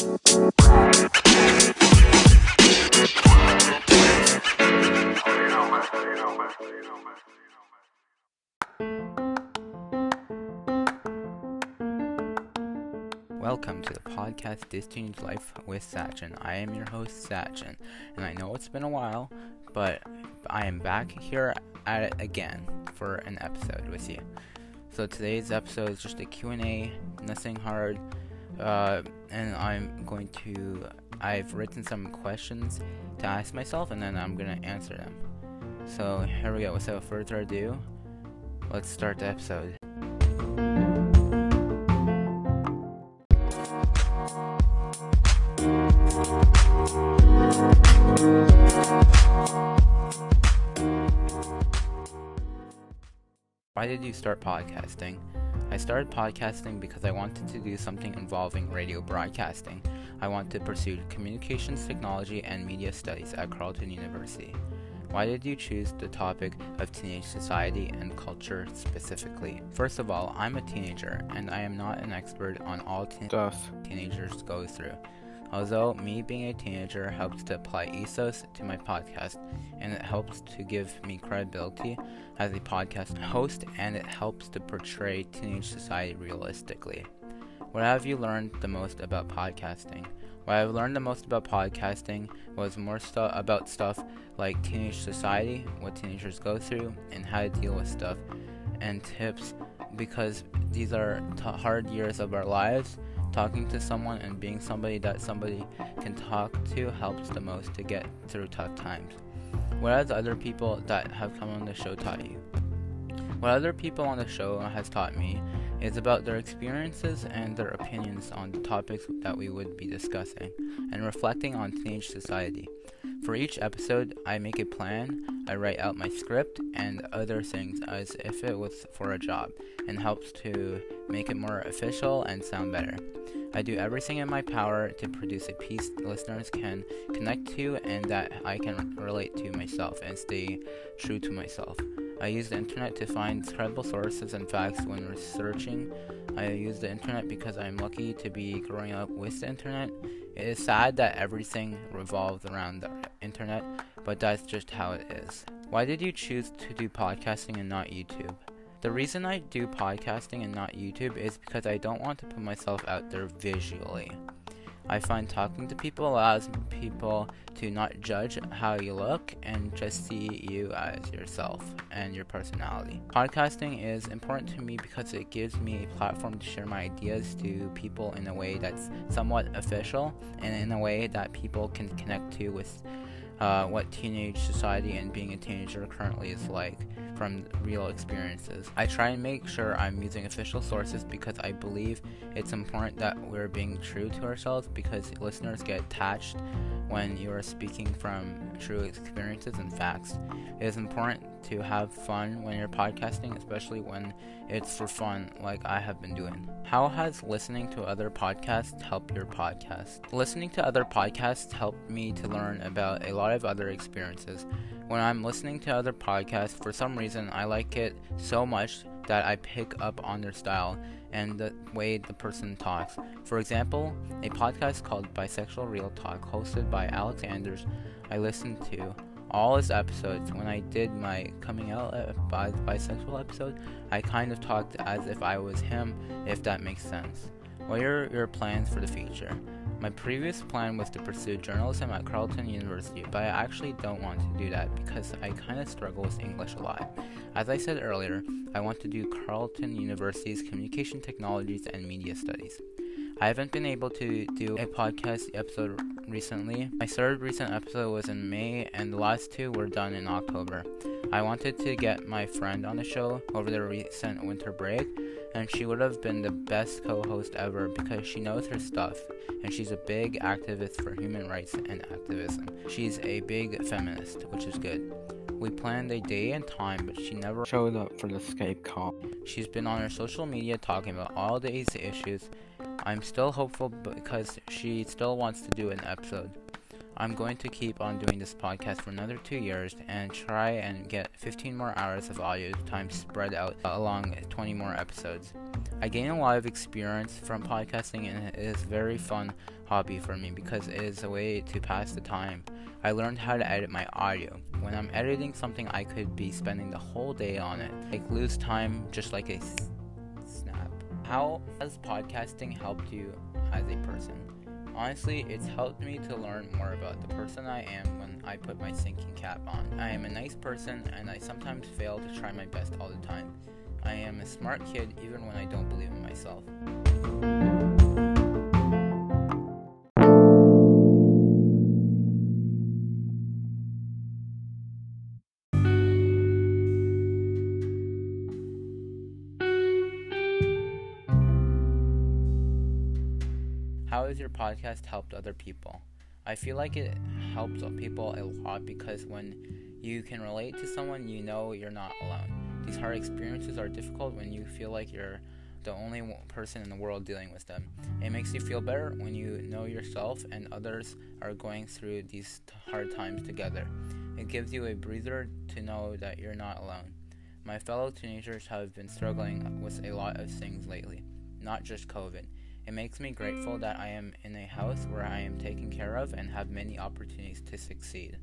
Welcome to the podcast This Life with Sachin. I am your host Sachin, and I know it's been a while, but I am back here at it again for an episode with you. So today's episode is just a Q&A, nothing hard, uh, and I'm going to I've written some questions to ask myself, and then I'm gonna answer them. So here we go. Without further ado, let's start the episode. Why did you start podcasting? I started podcasting because I wanted to do something involving radio broadcasting. I wanted to pursue communications technology and media studies at Carleton University. Why did you choose the topic of teenage society and culture specifically? First of all, I'm a teenager and I am not an expert on all teen- stuff teenagers go through. Although me being a teenager helps to apply ethos to my podcast and it helps to give me credibility as a podcast host and it helps to portray teenage society realistically. What have you learned the most about podcasting? What I've learned the most about podcasting was more stuff about stuff like teenage society, what teenagers go through, and how to deal with stuff, and tips because these are t- hard years of our lives. Talking to someone and being somebody that somebody can talk to helps the most to get through tough times. What has other people that have come on the show taught you? What other people on the show has taught me is about their experiences and their opinions on the topics that we would be discussing, and reflecting on teenage society. For each episode, I make a plan, I write out my script, and other things as if it was for a job, and helps to make it more official and sound better. I do everything in my power to produce a piece listeners can connect to and that I can relate to myself and stay true to myself. I use the internet to find credible sources and facts when researching. I use the internet because I'm lucky to be growing up with the internet. It is sad that everything revolves around the internet, but that's just how it is. Why did you choose to do podcasting and not YouTube? The reason I do podcasting and not YouTube is because I don't want to put myself out there visually. I find talking to people allows people to not judge how you look and just see you as yourself and your personality. Podcasting is important to me because it gives me a platform to share my ideas to people in a way that's somewhat official and in a way that people can connect to with uh, what teenage society and being a teenager currently is like from real experiences. I try and make sure I'm using official sources because I believe it's important that we're being true to ourselves because listeners get attached when you are speaking from true experiences and facts. It is important to have fun when you're podcasting, especially when it's for fun, like I have been doing. How has listening to other podcasts helped your podcast? Listening to other podcasts helped me to learn about a lot of other experiences. When I'm listening to other podcasts, for some reason, I like it so much that I pick up on their style and the way the person talks. For example, a podcast called Bisexual Real Talk, hosted by Alex Anders, I listened to all his episodes. When I did my coming out bi- bisexual episode, I kind of talked as if I was him, if that makes sense. What are your plans for the future? My previous plan was to pursue journalism at Carleton University, but I actually don't want to do that because I kind of struggle with English a lot. As I said earlier, I want to do Carleton University's Communication Technologies and Media Studies. I haven't been able to do a podcast episode recently. My third recent episode was in May, and the last two were done in October. I wanted to get my friend on the show over the recent winter break, and she would have been the best co host ever because she knows her stuff, and she's a big activist for human rights and activism. She's a big feminist, which is good. We planned a day and time, but she never showed up for the Skype call. She's been on her social media talking about all these issues I'm still hopeful because she still wants to do an episode. I'm going to keep on doing this podcast for another two years and try and get 15 more hours of audio time spread out along 20 more episodes. I gain a lot of experience from podcasting and it is a very fun hobby for me because it is a way to pass the time. I learned how to edit my audio. When I'm editing something, I could be spending the whole day on it. Like lose time just like a s- snap. How has podcasting helped you as a person? Honestly, it's helped me to learn more about the person I am when I put my thinking cap on. I am a nice person and I sometimes fail to try my best all the time. I am a smart kid even when I don't believe in myself. How has your podcast helped other people? I feel like it helps people a lot because when you can relate to someone, you know you're not alone. These hard experiences are difficult when you feel like you're the only person in the world dealing with them. It makes you feel better when you know yourself and others are going through these hard times together. It gives you a breather to know that you're not alone. My fellow teenagers have been struggling with a lot of things lately, not just COVID. It makes me grateful that I am in a house where I am taken care of and have many opportunities to succeed.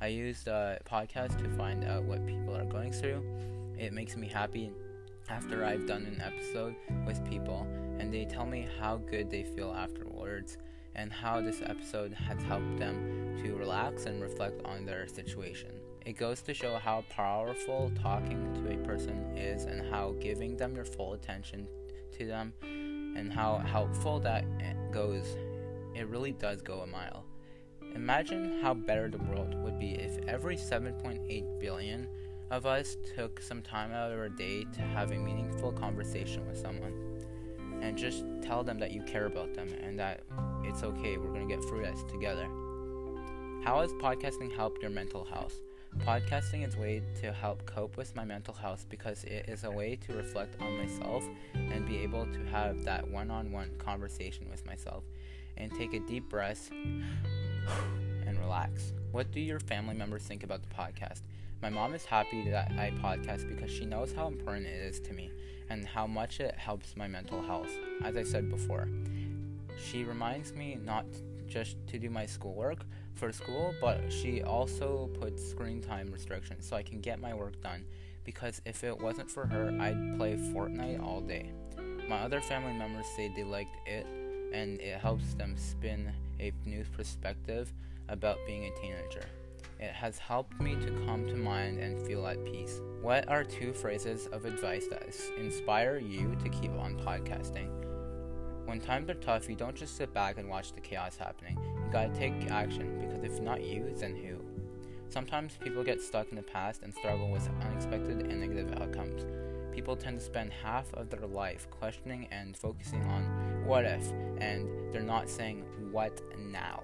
I use the podcast to find out what people are going through. It makes me happy after I've done an episode with people and they tell me how good they feel afterwards and how this episode has helped them to relax and reflect on their situation. It goes to show how powerful talking to a person is and how giving them your full attention to them and how helpful that goes. It really does go a mile. Imagine how better the world would be if every 7.8 billion of us took some time out of our day to have a meaningful conversation with someone and just tell them that you care about them and that it's okay, we're going to get through this together. How has podcasting helped your mental health? Podcasting is a way to help cope with my mental health because it is a way to reflect on myself and be able to have that one on one conversation with myself and take a deep breath and relax. What do your family members think about the podcast? My mom is happy that I podcast because she knows how important it is to me and how much it helps my mental health. As I said before, she reminds me not just to do my schoolwork for school, but she also puts screen time restrictions so I can get my work done. Because if it wasn't for her, I'd play Fortnite all day. My other family members say they liked it and it helps them spin a new perspective about being a teenager. It has helped me to come to mind and feel at peace. What are two phrases of advice that inspire you to keep on podcasting? When times are tough, you don't just sit back and watch the chaos happening. You gotta take action because if not you, then who? Sometimes people get stuck in the past and struggle with unexpected and negative outcomes. People tend to spend half of their life questioning and focusing on what if, and they're not saying what now.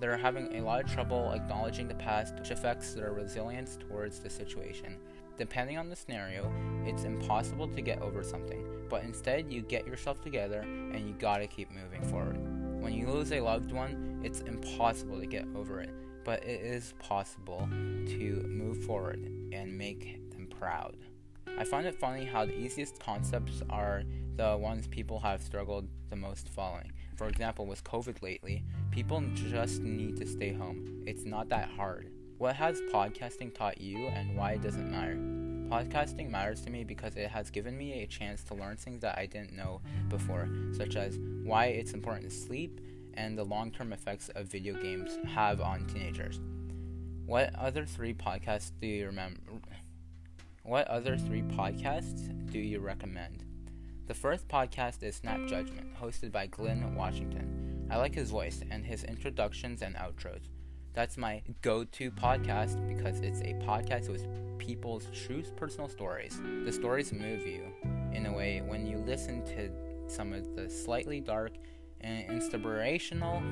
They're having a lot of trouble acknowledging the past, which affects their resilience towards the situation. Depending on the scenario, it's impossible to get over something, but instead you get yourself together and you gotta keep moving forward. When you lose a loved one, it's impossible to get over it, but it is possible to move forward and make them proud. I find it funny how the easiest concepts are the ones people have struggled the most following. For example, with COVID lately, people just need to stay home. It's not that hard. What has podcasting taught you and why it doesn't matter? Podcasting matters to me because it has given me a chance to learn things that I didn't know before, such as why it's important to sleep and the long term effects of video games have on teenagers. What other three podcasts do you remember? What other three podcasts do you recommend? The first podcast is Snap Judgment, hosted by Glynn Washington. I like his voice and his introductions and outros. That's my go to podcast because it's a podcast with people's true personal stories. The stories move you in a way when you listen to some of the slightly dark and inspirational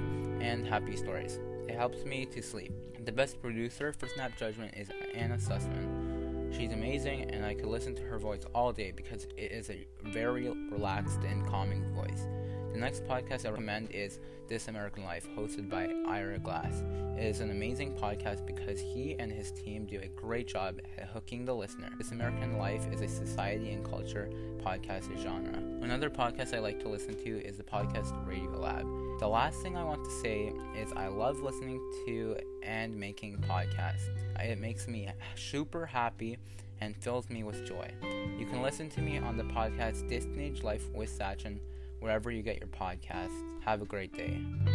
and happy stories. It helps me to sleep. The best producer for Snap Judgment is Anna Sussman. She's amazing, and I could listen to her voice all day because it is a very relaxed and calming voice. The next podcast I recommend is This American Life, hosted by Ira Glass. It is an amazing podcast because he and his team do a great job at hooking the listener. This American Life is a society and culture podcast genre. Another podcast I like to listen to is the podcast Radio Lab. The last thing I want to say is I love listening to and making podcasts. It makes me super happy and fills me with joy. You can listen to me on the podcast Teenage Life with Sachin wherever you get your podcasts. Have a great day.